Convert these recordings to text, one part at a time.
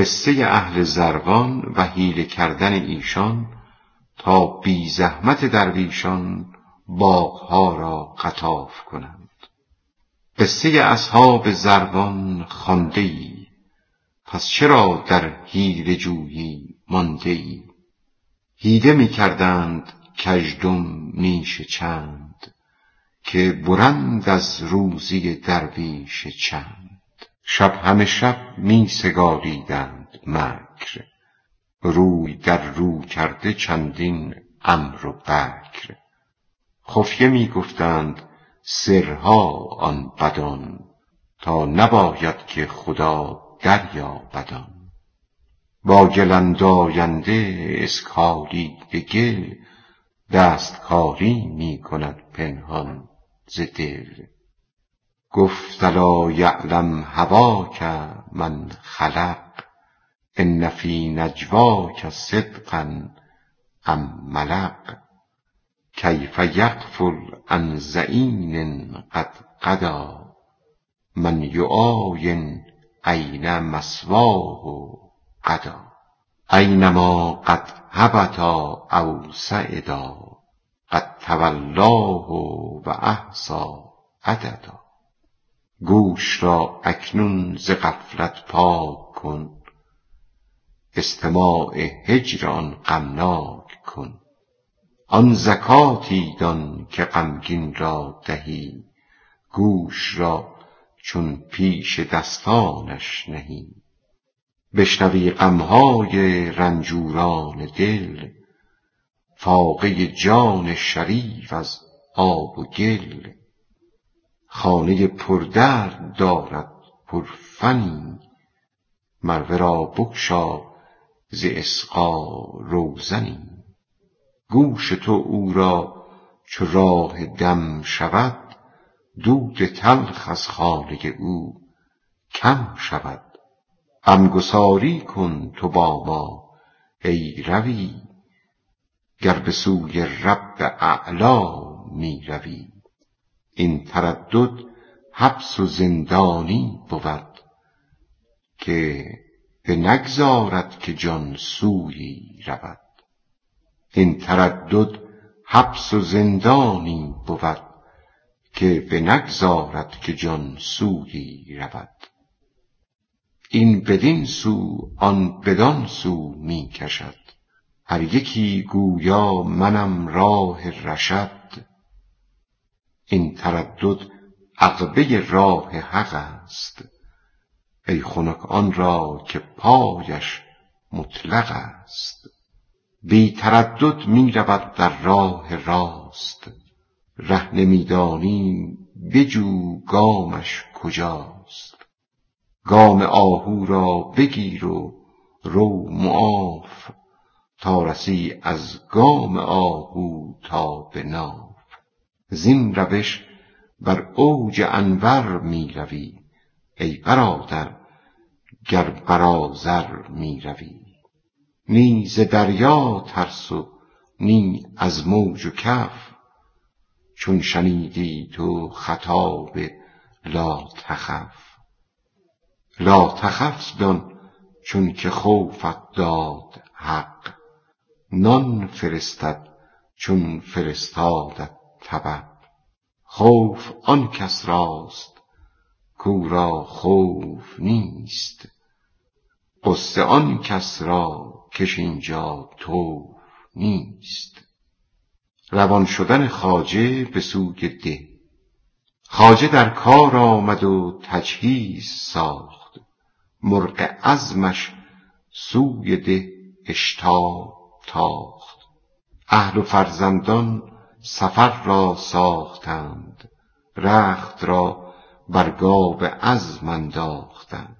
قصه اهل زروان و حیله کردن ایشان تا بی زحمت درویشان باغها را قطاف کنند. قصه اصحاب زروان خانده ای پس چرا در حیله جویی مانده ای حیله می کردند کژدم نیش چند که برند از روزی درویش چند. شب همه شب می سگالیدند مکر. روی در رو کرده چندین عمرو و بکر. خفیه می گفتند سرها آن بدان تا نباید که خدا دریابد آن با گل انداینده اسکالیده گل دستکاری می کند پنهان ز دل گفت الا یعلم هواک من خلق ان فی نجواک صدقا ام ملق کیف یغفل عن ظعین قد غدا من یعاین این مثواه غدا اینما قد هبطا او صعدا قد تولاه و احصی عددا گوش را اکنون ز غفلت پاک کن. استماع هجر آن غمناک کن. آن زکاتی دان که غمگین را دهی. گوش را چون پیش دستانش نهی. بشنوی غمهای رنجوران دل. فاقه جان شریف از آب و گل. خانه پردرد دارد پرفنی مر ورا بگشا ز اصغا روزنی. گوش تو او را چو راه دم شود دود تلخ از خانه او کم شود. غمگساری کن تو با ما ای روی گر به سوی رب اعلی می روی. این تردد حبس و زندانی بود که بنگذارد که جان سویی رود. این تردد حبس و زندانی بود که بنگذارد که جان سویی رود. این بدین سو آن بدان سو می کشد. هر یکی گویا منم راه رشد. این تردد عقبه راه حق است. ای خنک آن را که پایش مطلق است. بی تردد می رود در راه راست. ره نمی دانی بجو گامش کجاست. گام آهو را بگیر و رو معاف. تا رسی از گام آهو تا به ناف. زین روش بر اوج انور می روی ای برادر گر بر آذر می روی. نی ز دریا ترس و نی از موج و کف چون شنیدی تو خطاب لا تخف لا تخف دان چونک خوفت داد حق. نان فرستد چون فرستادت تبع خوف آن کس راست کاو را خوف نیست. غصه آن کس را کش اینجا طوف نیست. روان شدن خواجه به سوی ده. خواجه در کار آمد و تجهیز ساخت. مرغ عزمش سوی ده اشتاب تاخت. اهل و فرزندان سفر را ساختند رخت را بر گاو عزم انداختند.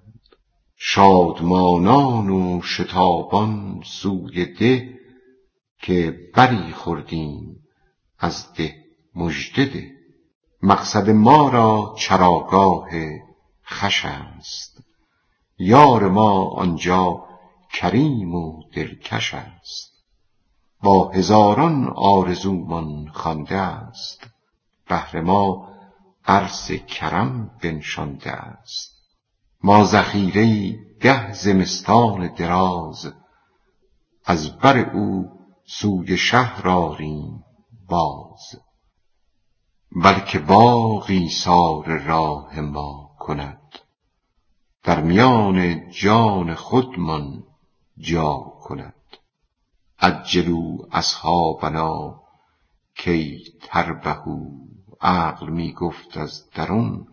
شادمانان و شتابان سوی ده که بری خوردیم از ده مژده ده. مقصد ما را چراگاه خوش است. یار ما آنجا کریم و دلکش است. با هزاران آرزومان خوانده است. بهر ما قرض کرم بنشانده است. ما ذخیره ده زمستان دراز از بر او سوی شهر آریم باز. بلکه باغی سار راه ما کند. در میان جان خودمان جا کند. عجلوا اصحابنا کی تربحوا. عقل می گفت از درون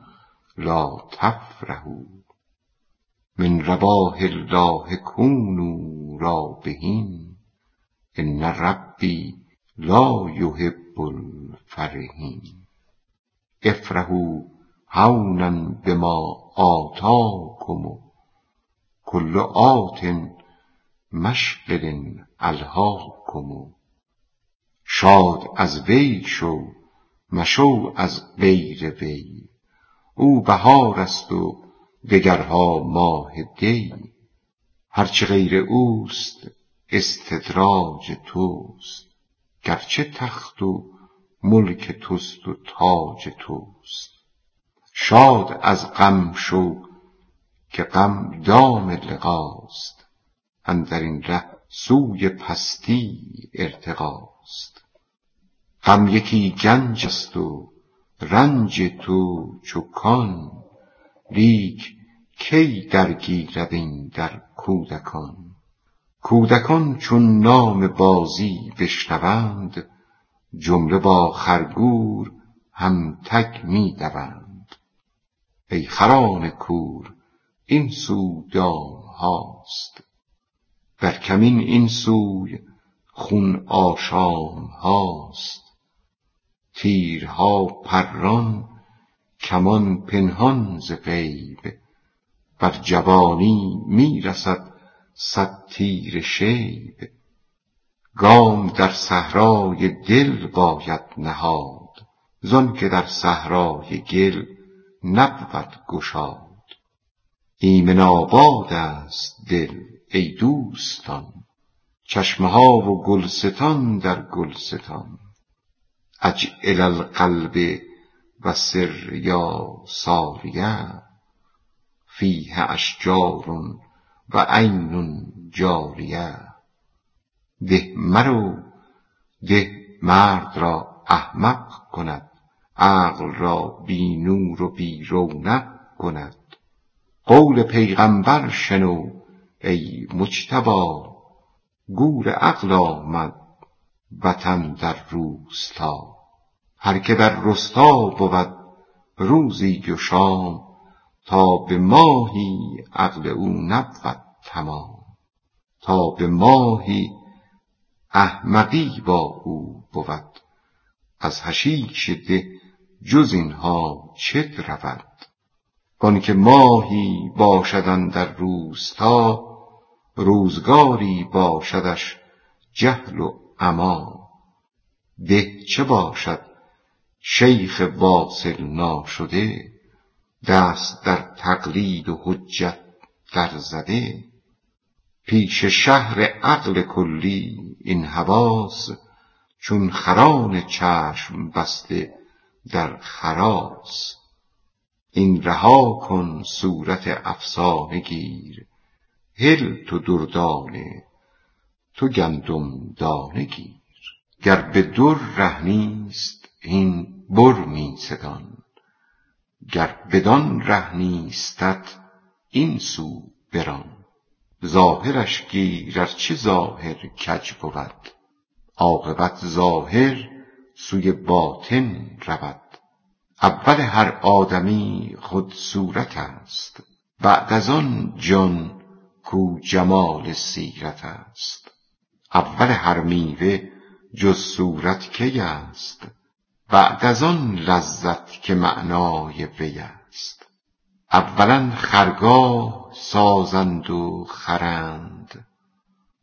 لا تفرحوا. من رباح الله کونوا رابحین. ان ربی لا یحب الفرحین. افرحوا هونا بما آتاکم. کل آت مشغل الهاکم شاد از وی شو مشو از غیر وی. او بهار است و دگرها ماه دی. هرچه غیر اوست استدراج توست. گرچه تخت و ملک توست و تاج توست. شاد از غم شو که غم دام لقاست. اندرین ره سوی پستی ارتقاست غم یکی گنج است و رنج تو چو کان لیک کی درگیرد این در کودکان؟ کودکان چون نام بازی بشنوند جمله با خرگور همتگ می دوند ای خران کور این سو دام هاست. در کمین این سوی خون آشام هاست. تیرها پران کمان پنهان ز غیب. بر جوانی می رسد صد تیر شیب. گام در صحرای دل باید نهاد. زانکه در صحرای گل نبود گشاد. ایمن آباد است دل. ای دوستان چشمه ها و گلستان در گلستان. اجعل القلب و سر یا ساریه فیه اشجار و عین جاریه. ده مرو ده مرد را احمق کند عقل را بی نور و بی رونق کند. قول پیغمبر شنو ای مجتبی گور عقل آمد وطن در روستا. هر که در رستا بود روزی و شام تا به ماهی عقل او نبود تمام. تا به ماهی احمقی با او بود از حشیش ده جز اینها چه رود؟ آنکه ماهی باشد در روستا روزگاری باشدش جهل و عما ده چه باشد شیخ واصل ناشده دست در تقلید و حجت در زده. پیش شهر عقل کلی این حواس چون خران چشم بسته در خراس. این رها کن صورت افسانه گیر هل تو دردانه تو گندم دانه گیر. گر به در ره نیست هین بر می ستان. گر بدان ره نیستت این سو بران. ظاهرش گیر ار چه ظاهر کج بود؟ عاقبت ظاهر سوی باطن رود. اول هر آدمی خود صورت است. بعد از آن جان کو جمال سیرت است. اول هر میوه جز صورت کی است. بعد از آن لذت که معنای وی است. اولا خرگاه سازند و خرند.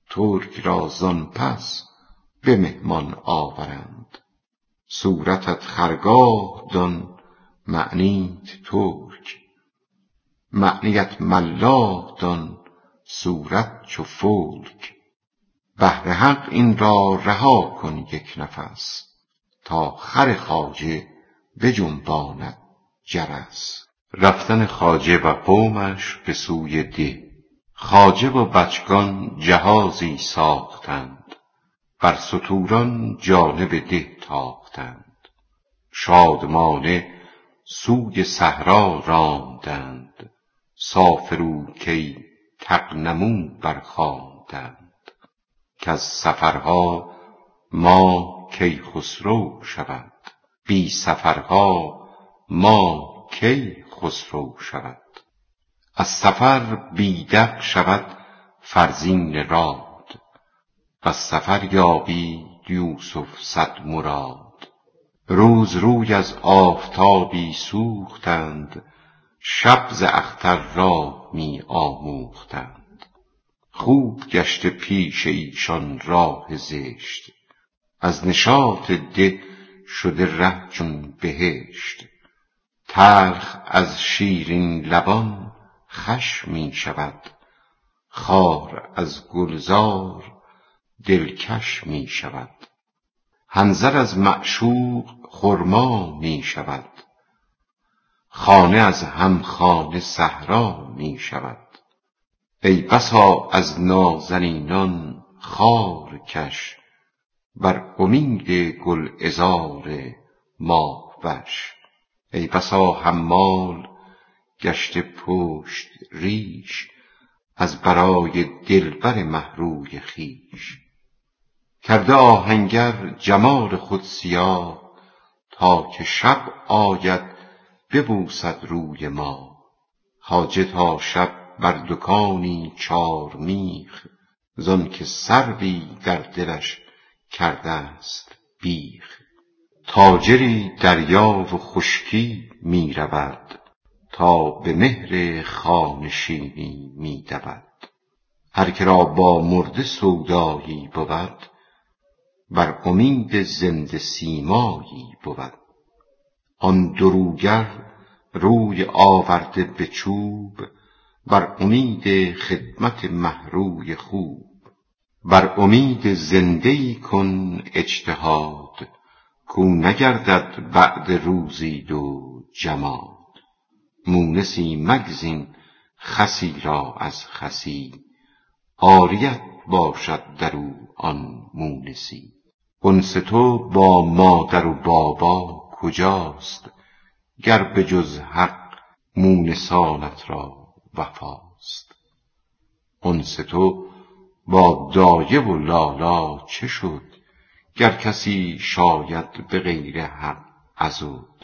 ترک را زان پس به مهمان آورند. صورتت خرگاه دان معنیت ترک. معنیت ملاح دان صورت چو فلک بهر حق این را رها کن یک نفس تا خر خواجه بجنباند جرس. رفتن خواجه و قومش به سوی ده. خاجه و بچگان جهازی ساختند بر ستوران جانب ده تاختند. شادمانه سوی صحرا راندند. سافرو کی تغنمون برخواندند کز سفرها ما کیخسرو شود. بی سفرها ما کی خسرو شود. از سفر بی دق شود فرزین راد. وز سفر یابید یوسف صد مراد. روز روی از آفتابی سوختند شب ز اختر راه می آموختند. خوب گشته پیش ایشان راه زشت. از نشاط ده شده ره چون بهشت. تلخ از شیرین لبان خوش می شود. خار از گلزار دلکش می شود. حنظل از معشوق خرما می شود. خانه از هم خانه صحرا می شود. ای بسا از نازنینان خار کش بر امید گلعذار ماه وش ای بسا حمال گشته پشت ریش از برای دلبر مه روی خویش. کرده آهنگر جمال خود سیاه تا که شب آید ببوسد روی ما. خواجه تا شب بر دکانی چارمیخ زانکه سروی در دلش کرده است بیخ. تاجری دریا و خشکی می رود تا به مهر خانه شینی می دود هر که را با مرده سودایی بود بر امید زنده سیمایی بود. آن دروگر روی آورده به چوب بر امید خدمت مه روی خوب. بر امید زنده ای کن اجتهاد کو نگردد بعد روزی دو جماد. مونسی مگزین خسی را از خسی. عاریت باشد در او آن مونسی. انس تو با مادر و بابا کجاست گر به جز حق مونسانت را وفاست انس تو با دایه و لالا چه شد گر کسی شاید به غیر حق عضد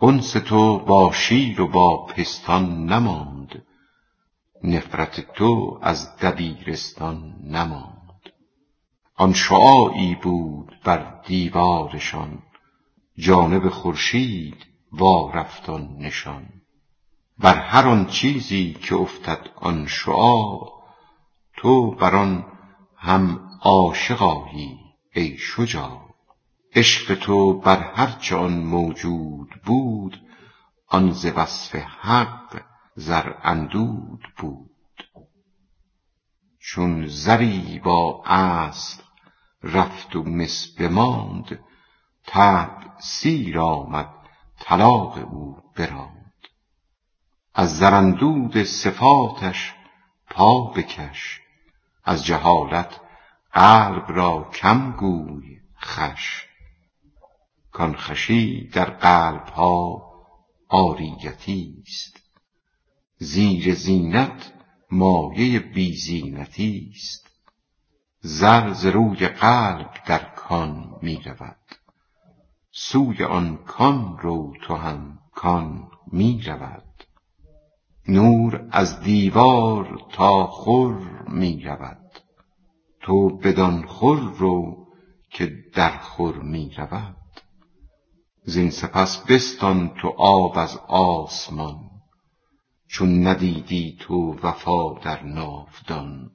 انس تو با شیر و با پستان نماند نفرت تو از دبیرستان نماند آن شعاعی بود بر دیوارشان جانب خورشید وارفت آن نشان. بر هر آن چیزی که افتد آن شعاع تو بر آن هم عاشق آیی ای شجاع. عشق تو بر هرچه آن موجود بود آن ز وصف حق زر اندود بود. چون زری با اصل رفت و مس بماند طبع سیر آمد طلاق او براند. از زراندود صفاتش پا بکش از جهالت قلب را کم گوی خوش کان خوشی در قلبها عاریتی ست زیر زینت مایه بی زینتی ست زر ز روی قلب در کان می رود سوی آن کان رو تو هم کان می رود. نور از دیوار تا خور می رود. تو بدان خور رو که در خور می رود. زین سپس بستان تو آب از آسمان چون ندیدی تو وفا در ناودان.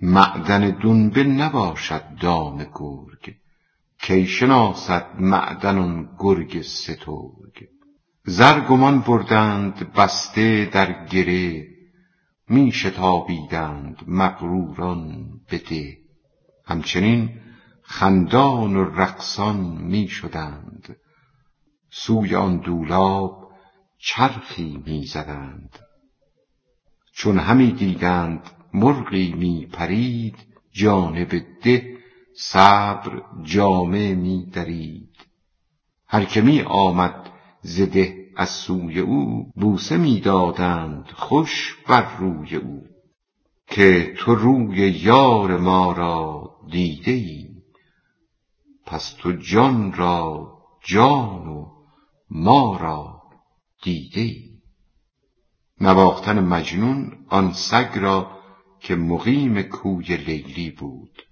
معدن دنبه نباشد دام گرگ کی شناسد معدن آن گرگ سترگ؟ زر گمان بردند بسته در گره می شتابیدند مغروران به ده همچنین خندان و رقصان می شدند. سوی آن دولاب چرخی می زدند. چون همی دیدند مرغی می پرید جانب ده صبر جامه می درید هر که می آمد زده از سوی او بوسه می دادند خوش بر روی او. که تو روی یار ما را دیده ای پس تو جان را جان و ما را دیده ای نواختن مجنون آن سگ را که مقیم کوی لیلی بود.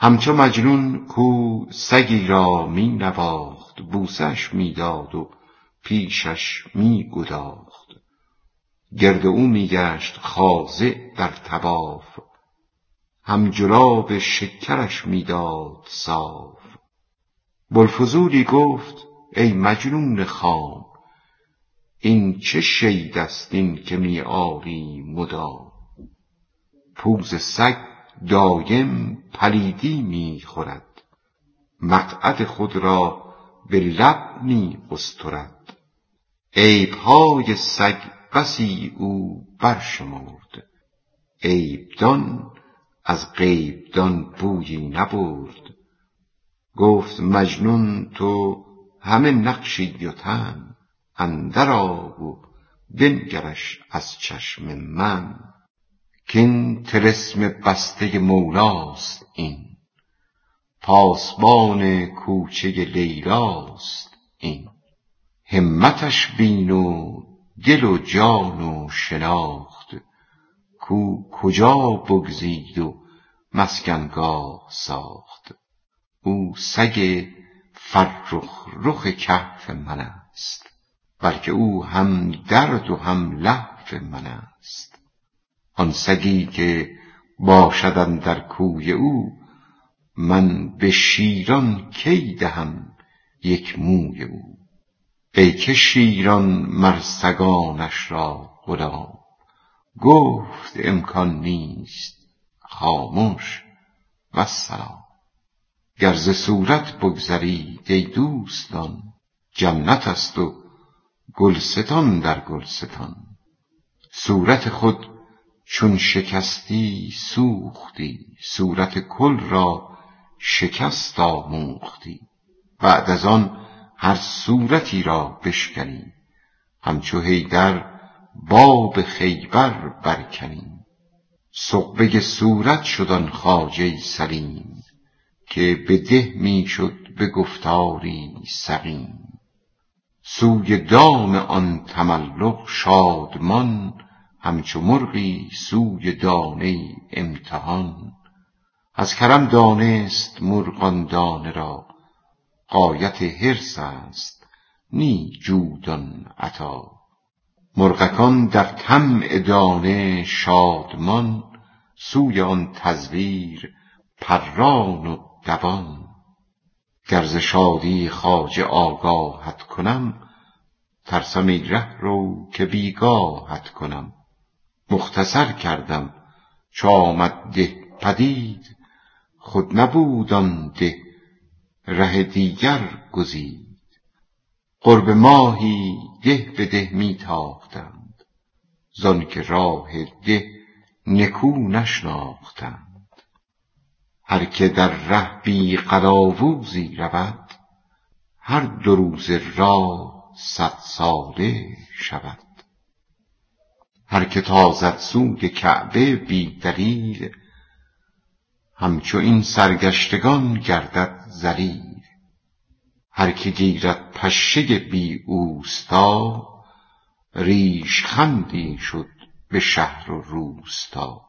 همچو مجنون کو سگی را می نواخت بوسش می داد و پیشش می گداخت گرد او می گشت خاضع در طواف هم جلاب شکرش می داد صاف. بوالفضولی گفت ای مجنون خام این چه است این که می آری مدام؟ پوز سگ دایم پلیدی می خورد مقعد خود را به لب می استرد عیبهای سگ بسی او برشمرد. عیبدان از غیبدان بویی نبرد. گفت مجنون تو همه نقشی و تن اندر و بنگرش از چشم من. کین طلسم بسته مولاست این. پاسبان کوچه لیلاست این. همتش بین و دل و جان و شناخت. کو کجا بگزید و مسکنگاه ساخت. او سگ فرخ رخ کهف من است. بلکه او هم درد و هم لهف من است. آن سگی که باشد اندر کوی او من به شیران کی دهم یک موی او؟ ای که شیران مر سگانش را غلام گفت امکان نیست خامش والسلام گر ز صورت بگذرید ای دوستان جنت است و گلستان در گلستان. صورت خود چون شکستی سوختی صورت کل را شکست آموختی. بعد از آن هر صورتی را بشکنی همچو حیدر باب خیبر برکنی. سغبه صورت شد آن خواجه سلیم که به ده می شد به گفتاری سقیم. سوی دام آن تملق شادمان همچو مرغی سوی دانه امتحان. از کرم دانست مرغ آن دانه را غایت حرص است نی جود آن عطا. مرغکان در طمع دانه شادمان سوی آن تزویر پران و دوان. گر ز شادی خواجه آگاهت کنم ترسم ای ره رو که بیگاهت کنم. مختصر کردم. چو آمد ده پدید خود نبود آن ده ره دیگر گزید. قرب ماهی ده به ده می تاختند. زانک راه ده نکو نشناختند. هر که در ره بی قلاوزی رود هر دو روزه راه صدساله شود. هر که تازد سوی کعبه بی دلیل همچو این سرگشتگان گردد ذلیل. هر که گیرد پشه بی اوستا ریش خندی شد به شهر و روستا.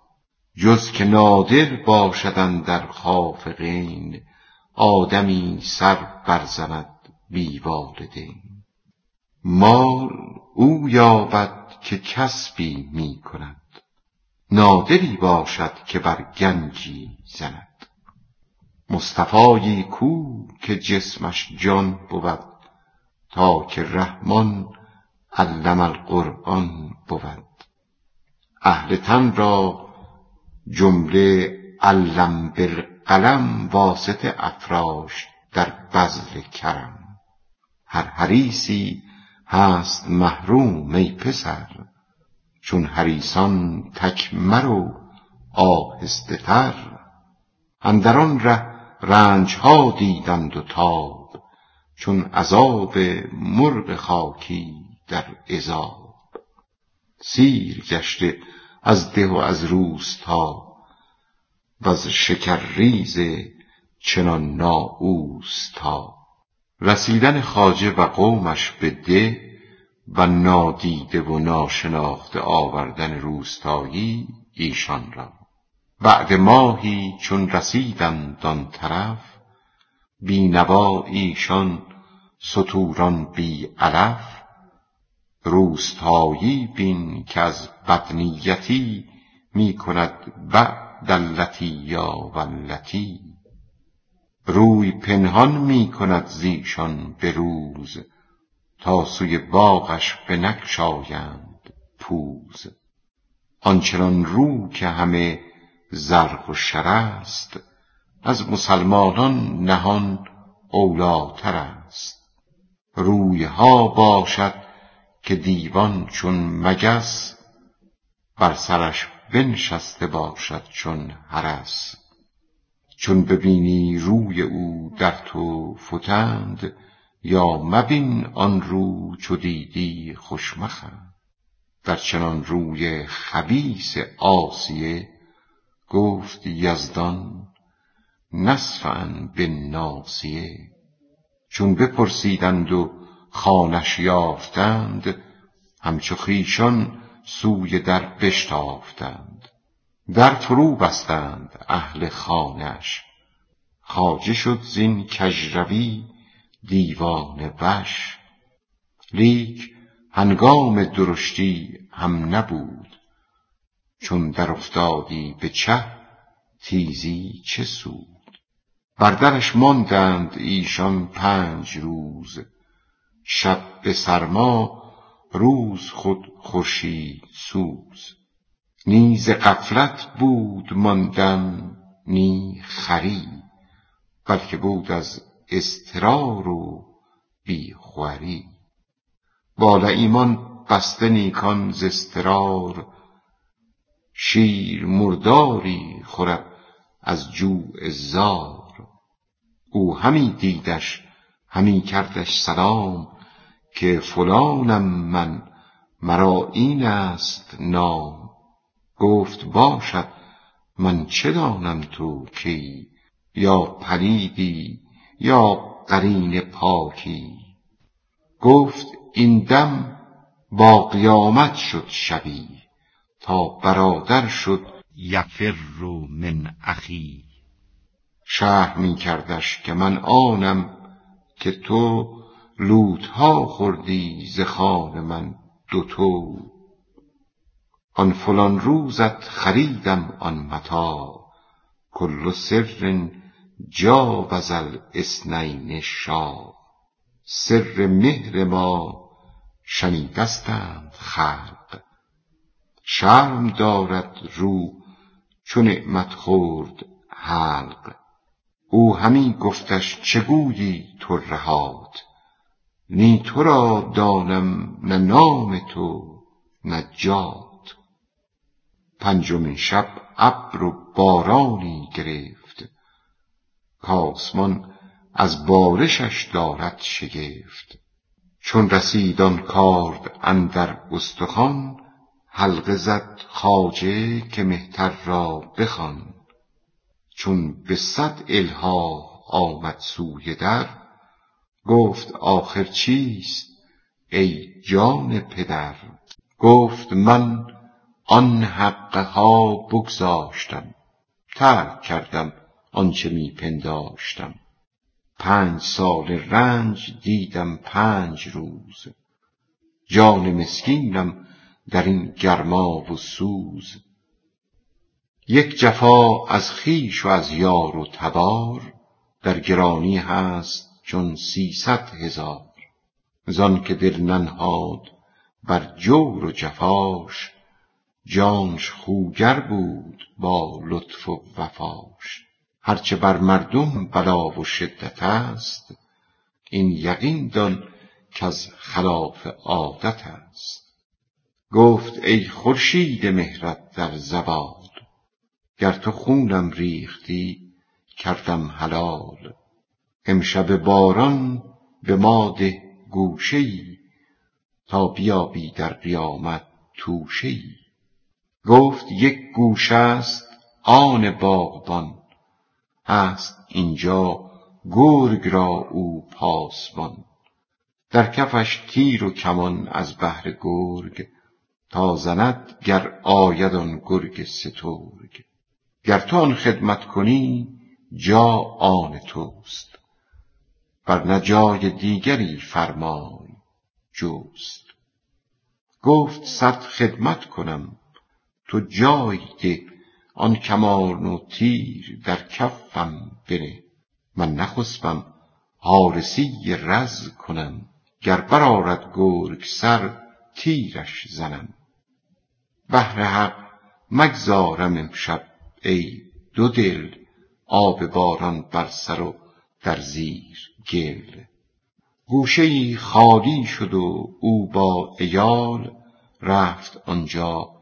جز که نادر باشد اندر خافقین آدمی سر برزند بی والدین. مال او یابد که کسبی می کند. نادری باشد که بر گنجی زند. مصطفایی کو که جسمش جان بود تا که رحمان علم القرآن بود. اهل تن را جمله علم بالقلم واسطه افراشت در بذل کرم. هر حریصی هست محروم ای پسر چون حریصان تک مرو آهسته تر. اندر آن ره رنج ها دیدند و تاب چون عذاب مرغ خاکی در عذاب. سیر گشته از ده و از روستا وز شکرریز چنان نااوستا. رسیدن خواجه و قومش به ده و نادیده و ناشناخته آوردن روستایی ایشان را. بعد ماهی چون رسیدند آن طرف بی نوا ایشان ستوران بی علف روستایی بین کز بدنیتی می کند بعد اللتیا واللتی روی پنهان می کند زیشان به روز تا سوی باغش بنگشایند پوز. آنچنان رو که همه زرق و شر است از مسلمانان نهان اولیتر است. رویها باشد که دیوان چون مگس بر سرش بنشسته باشد چون حرس چون ببینی روی او در تو فتند یا مبین آن رو چو دیدی خوش مخند در چنان روی خبیث عاصیه گفت یزدان نصفا بالناصیه. چون بپرسیدند و خانش یافتند همچو خویشان سوی در بشتافتند. در فرو بستند اهل خانش خواجه شد زین کژروی دیوانه وش. لیک هنگام درشتی هم نبود. چون در افتادی به چه تیزی چه سود. بر درش ماندند ایشان پنج روز. شب به سرما روز خود خورشید سوز. نی ز غفلت بود ماندن نی خری بلکه بود از اضطرار و بی خوری با لییمان بسته نیکان ز اضطرار شیر مرداری خورد از جوع زار. او همی دیدش همی کردش سلام که فلانم من مرا این است نام. گفت باشد من چه دانم تو کیی یا پلیدی یا قرین پاکی؟ گفت این دم با قیامت شد شبیه تا برادر شد یفر من اخی. شرح می کردش که من آنم که تو لوتها خوردی ز خوان من دوتو آن فلان روزت خریدم آن متاع کل سر جاوز الاثنین شاع سر مهر ما شنیدستند خلق. شرم دارد رو چو نعمت خورد حلق. او همی گفتش چه گویی ترهات نی تو را دانم نه نام تو نه جات پنجمین شب ابر و بارانی گرفت. کآسمان از بارشش دارد شگفت. چون رسید آن کارد اندر استخوان حلقه زد خواجه که مهتر را بخوان. چون به صد الحاح آمد سوی در گفت آخر چیست ای جان پدر؟ گفت من آن حقه ها بگذاشتم. ترک کردم آنچه می پنداشتم پنج ساله رنج دیدم پنج روز. جان مسکینم در این گرما و سوز. یک جفا از خویش و از یار و تبار در گرانی هست چون سیصد هزار. زانک دل ننهاد بر جور و جفاش جانش خوگر بود با لطف و وفاش هر چه بر مردم بلا و شدت است این یقین دان کز خلاف عادت است. گفت ای خورشید مهرت در زوال گر تو خونم ریختی کردم حلال. امشب باران به ما ده گوشه ای تا بیابی در قیامت توشه ای گفت یک گوشه است آن باغبان. هست اینجا گرگ را او پاسبان. در کفش تیر و کمان از بهر گرگ تا زند گر آید آن گرگ سترگ. گر تو آن خدمت کنی جا آن توست. ور نه جای دیگری فرمای جست گفت صد خدمت کنم. تو جای ده آن کمان و تیر در کفم بنه. من نخسپم حارسی رز کنم. گر برآرد گرگ سر تیرش زنم. بهر حق مگذارم امشب ای دو دل آب باران بر سر و در زیر گل. گوشه خالی شد و او با عیال رفت آنجا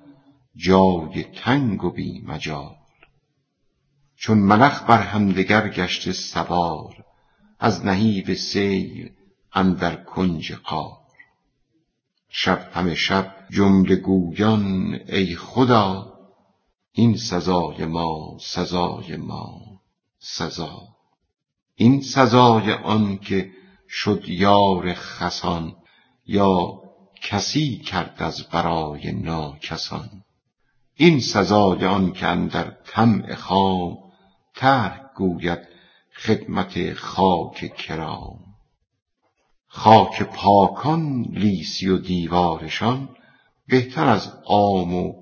جای تنگ و بی مجال. چون ملخ بر همدگر گشته سوار از نهیب سیل اندر کنج غار شب همه شب جمله گویان ای خدا این سزای ما سزای ما سزا. این سزای آن که شد یار خسان یا کسی کرد از برای ناکسان. این سزای آن که اندر طمع خام ترک گوید خدمت خاک کرام. خاک پاکان لیسی و دیوارشان بهتر از عام و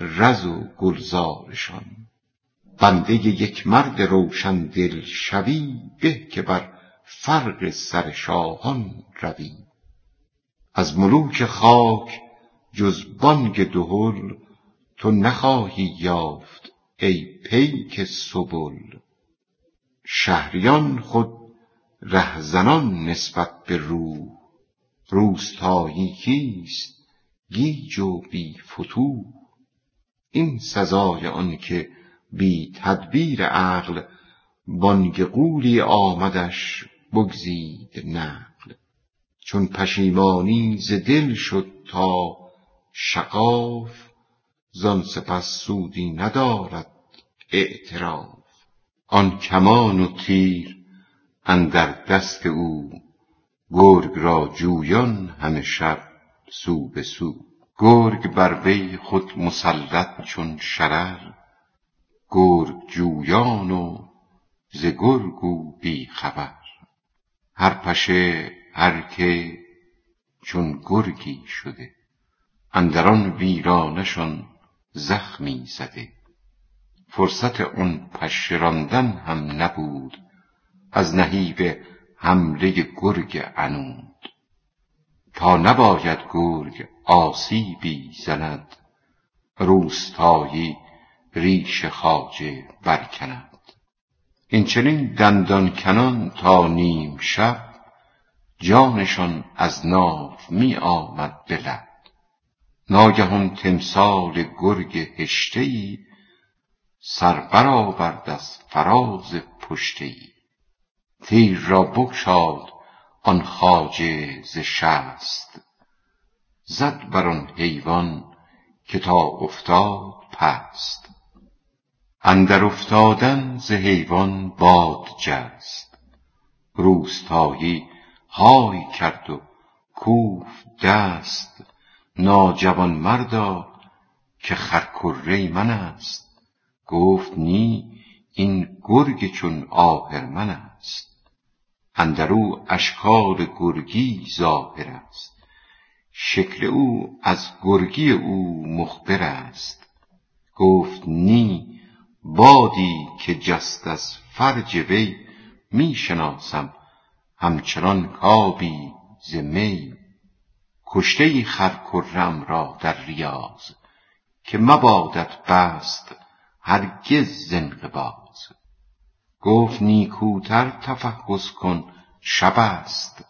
رز و گلزارشان. بنده یک مرد روشن دل شوی به که بر فرق سر شاهان روی. از ملوک خاک جز بانگ دهل تو نخواهی یافت ای پیک سبل. شهریان خود رهزنان نسبت به روح. روستایی کیست؟ گیج و بی فتوح. این سزای آن که بی تدبیر عقل بانگ غولی آمدش بگزید نقل. چون پشیمانی ز دل شد تا شغاف زان سپس سودی ندارد اعتراف. آن کمان و تیر اندر دست او گرگ را جویان همه شب سو به سو. گرگ بر وی خود مسلط چون شرر گرگ جویان و ز گرگ او بی خبر. هر پشه هر کی چون گرگی شده اندر آن ویرانه شان زخمی زده. فرصت آن پشه راندن هم نبود. از نهیب حمله گرگ عنود. تا نباید گرگ آسیبی زند روستایی ریش خواجه برکند. این چنین دندان کنان تا نیم شب جانشان از ناف می آمد به ناگهان تمثال گرگ هشته ای سر برآورد از فراز پشته ای تیر را بگشاد آن خواجه ز شست. زد بر آن حیوان که تا افتاد پست. اندر افتادن ز حیوان باد جست. روستایی های کرد و کوفت دست. ناجوانمردا که خر کره من است. گفت نی این گرگ چون آهرمن است. اندر او اشکال گرگی ظاهر است. شکل او از گرگی او مخبر است. گفت نی بادی که جست از فرج وی می شناسم. همچنان کآبی ز کشته ای خر کره را در ریاض که مبادت بست هرگز ز انقباض گفت نیکوتر تفحص کن شب است.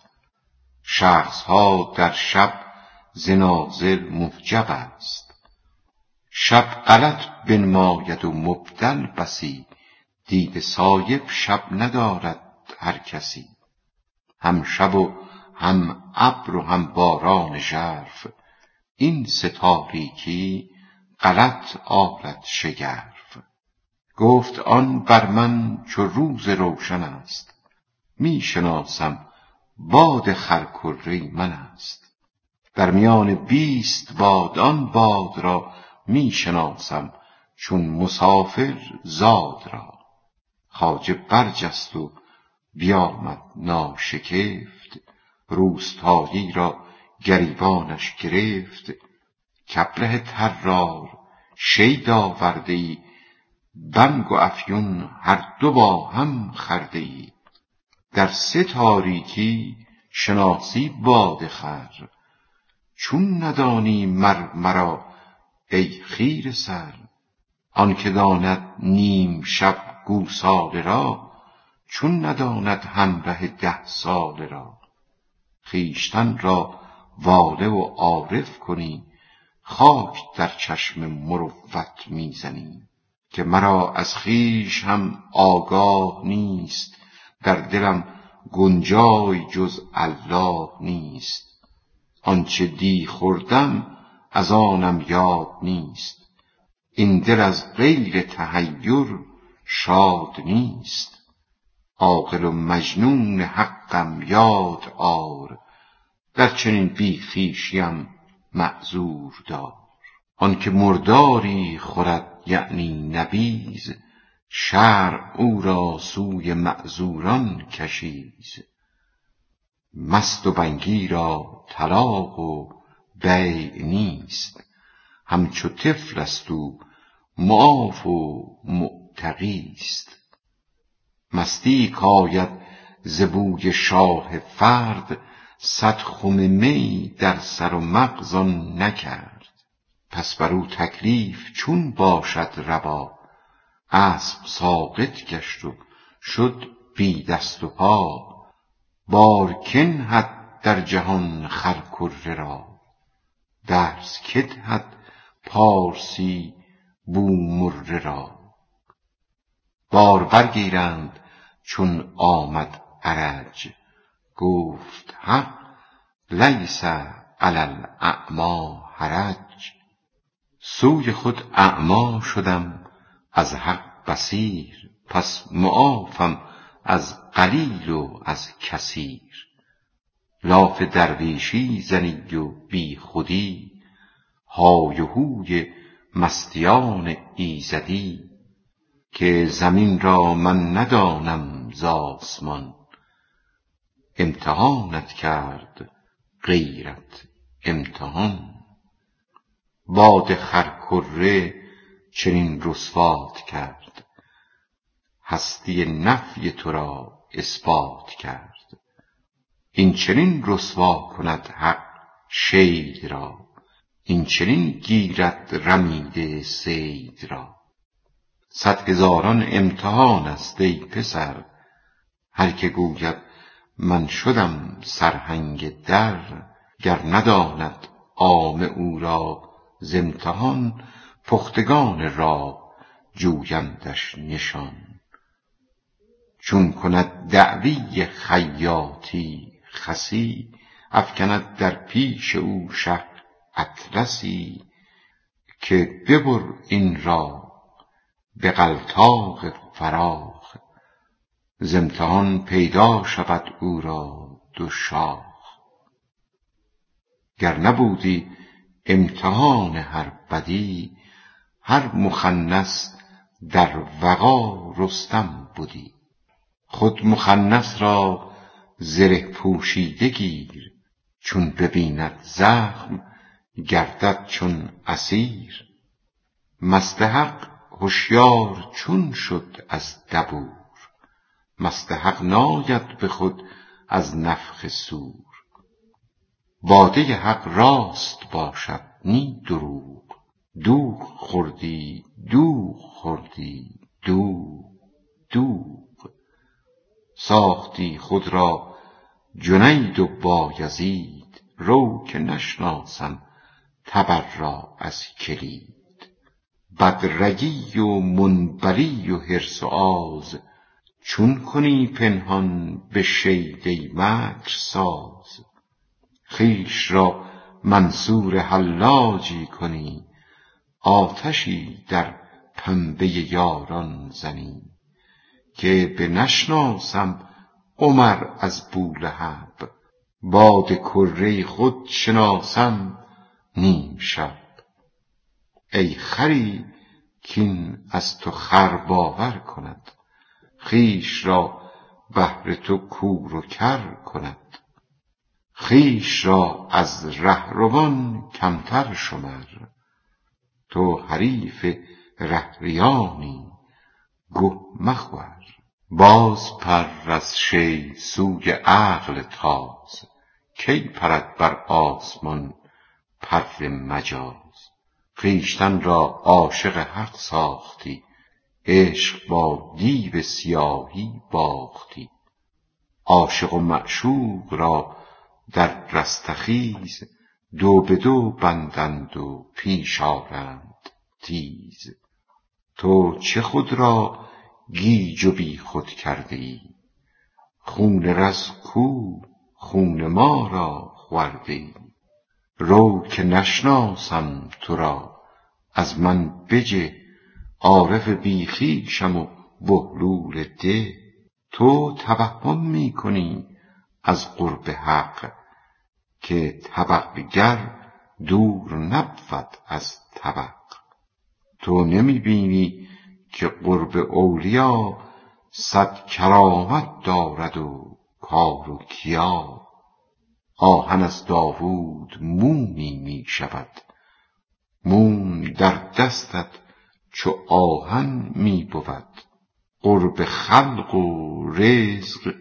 شخص ها در شب ز ناظر محجب است. شب غلط بنماید و مبدل بسی دید صایب شب ندارد هر کسی. هم شب و هم ابر و هم باران ژرف. این سه تاریکی غلط آرد شگرف. گفت آن بر من چو روز روشن است. می شناسم باد خرکره من است. در میان بیست باد آن باد را می شناسم چون مسافر زاد را. خواجه برجست و بیامد ناشکفت. روستایی را گریبانش گرفت. کابله طرار شید آورده ای بنگ و افیون هر دو با هم خورده ای. در سه تاریکی شناسی باد خر چون ندانی مر مرا ای خیره سر. آنکه داند نیم شب گوساله را چون نداند همره ده ساله را. خویشتن را واله و عارف کنی خاک در چشم مروت می زنی که مرا از خویش هم آگاه نیست در دلم گنجای جز الله نیست. آنچه دی خوردم از آنم یاد نیست این دل از غیر تحیر شاد نیست. عاقل و مجنون حقم یاد آر. در چنین بی خویشیم معذور دار. آنکه مرداری خورد یعنی نبیذ شرع او را سوی معذوران کشید مست و بنگی را طلاق و بیع نیست. همچو طفل است او معاف و معتقی است. مستی کاید ز بوی شاه فرد صد خم می در سر و مغز نکرد. پس بر او تکلیف چون باشد روا. اسب ساقط گشت و شد بی دست و پا. بار که نهد در جهان خر کره را. درس که دهد پارسی بومره را. بار برگیرند چون آمد عرج گفت حق لیس علی الاعمی حرج. سوی خود اعمی شدم از حق بصیر پس معافم از قلیل و از کثیر. لاف درویشی زنی و بی خودی های و مستیان ایزدی. که زمین را من ندانم ز آسمان. امتحانت کرد غیرت امتحان. باد خرکره چنین رسوات کرد هستی نفی تو را اثبات کرد. این چنین رسوا کند حق شید را این چنین گیرد رمیده صید را. صد هزاران امتحان است ای پسر هر که گوید من شدم سرهنگ در گر نداند عامه او را ز امتحان پختگان راه جویندش نشان. چون کند دعوی خیاطی خسی افکند در پیش او شه اطلسی که ببر این را به غلطاق فراخ ز امتحان پیدا شود او را دو شاخ. گر نبودی امتحان هر بدی هر مخنث در وغا رستم بدی خود مخنث را زره پوشیده گیر چون ببیند زخم گردد چون اسیر. مستحق هشیار چون شد از دبور مستحق ناید به خود از نفخ صور باده حق راست باشد نی دروغ. دوغ خوردی دوغ خوردی دوغ دوغ. ساختی خود را جنید و بایزید رو که نشناسم تبر را از کلید. بدرگی و منبری و حرص و آز چون کنی پنهان به شیده مکر ساز خویش را منصور حلاجی کنی آتشی در پنبه یاران زنی. که بنشناسم عمر از بولهب باد کره خود شناسم نیم شب. ای خری کین از تو خر باور کند. خویش را بهر تو کور و کر کند. خویش را از رهروان کمتر شمر. تو حریف رهریانی گه مخور. باز پر از شی سوی عقل تاز. کی پرد بر آسمان پر مجاز؟ خویشتن را عاشق حق ساختی. عشق با دیو سیاهی باختی. عاشق و معشوق را در رستخیز دو به دو بندند و پیش آرند تیز. تو چه خود را گیج و بیخود کرده ای خون رز کو خون ما را خورده ای رو که نشناسم تو را از من بجه عارف بی خویشم و بهلول ده. تو توهم می کنی از قرب حق که طبق گر دور نبود از طبق. تو نمی بینی که قرب اولیا صد کرامت دارد و کار و کیا. آهن از داوود مومی می شود موم در دستت چو آهن می بود. قرب خلق و رزق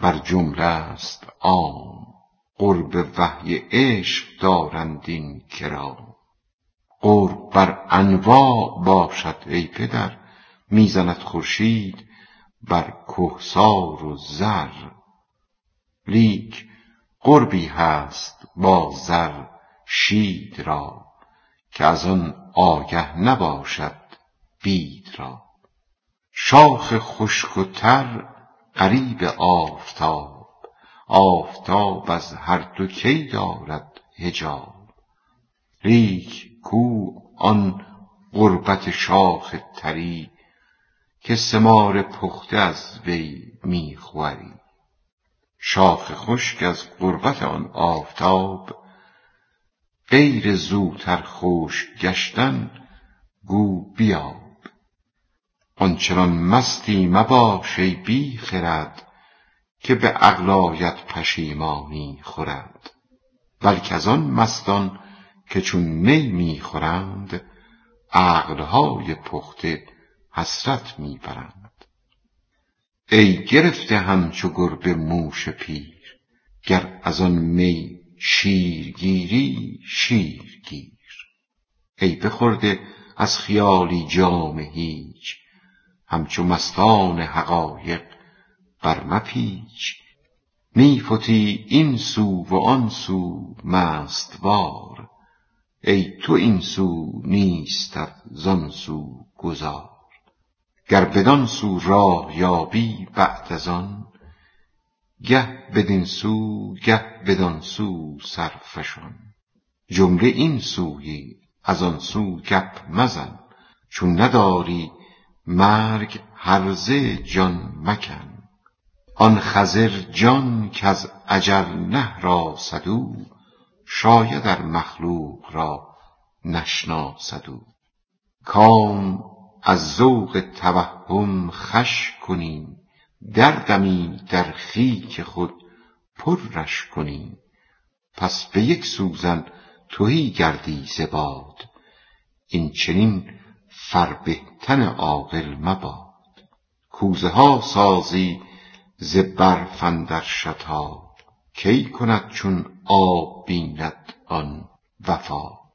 بر جمله است عام. قرب وحی عشق دارند این کرام. قرب بر انواع باشد ای پدر. می زند خورشید بر کهسار و زر. لیک قربی هست با زر شید را که از آن آگه نباشد بید را. شاخ خشک و تر قریب آفتاب آفتاب از هر دو کی دارد حجاب. لیک کو آن قربت شاخ طری که ثمار پخته از وی می خوری شاخ خشک از قربت آن آفتاب غیر زوتر خشک گشتن گو بیاب. آنچنان مستی مباش ای بی خرد که به آید پشیمانی خورد. بلک از آن مستان که چون می می خورند عقلهای پخته حسرت می برند. ای گرفته همچو گربه موش پیر گر از آن می شیر گیری شیر گیر ای بخورده از خیالی جام هیچ همچو مستان حقایق بر مپیچ. می فتی این سو و آن سو مست وار ای تو این سو نیستت زان سو گذار گر بدان سو راه یابی بعد از آن گه بدین سو گه بدان سو سر فشان. جمله این سویی از آن سو گپ مزن چون نداری مرگ هرزه جان مکن. آن خضر جان کز اجل نهراسد او شاید ار مخلوق را نشناسد او کام از ذوق توهم خوش کنی دردمی در خیک خود پرش کنی. پس به یک سوزن تهی گردی ز باد. این چنین فربهتن عاقل مباد. کوزه ها سازی ز برف اندر شتاب. کی کند چون آب بیند آن وفا؟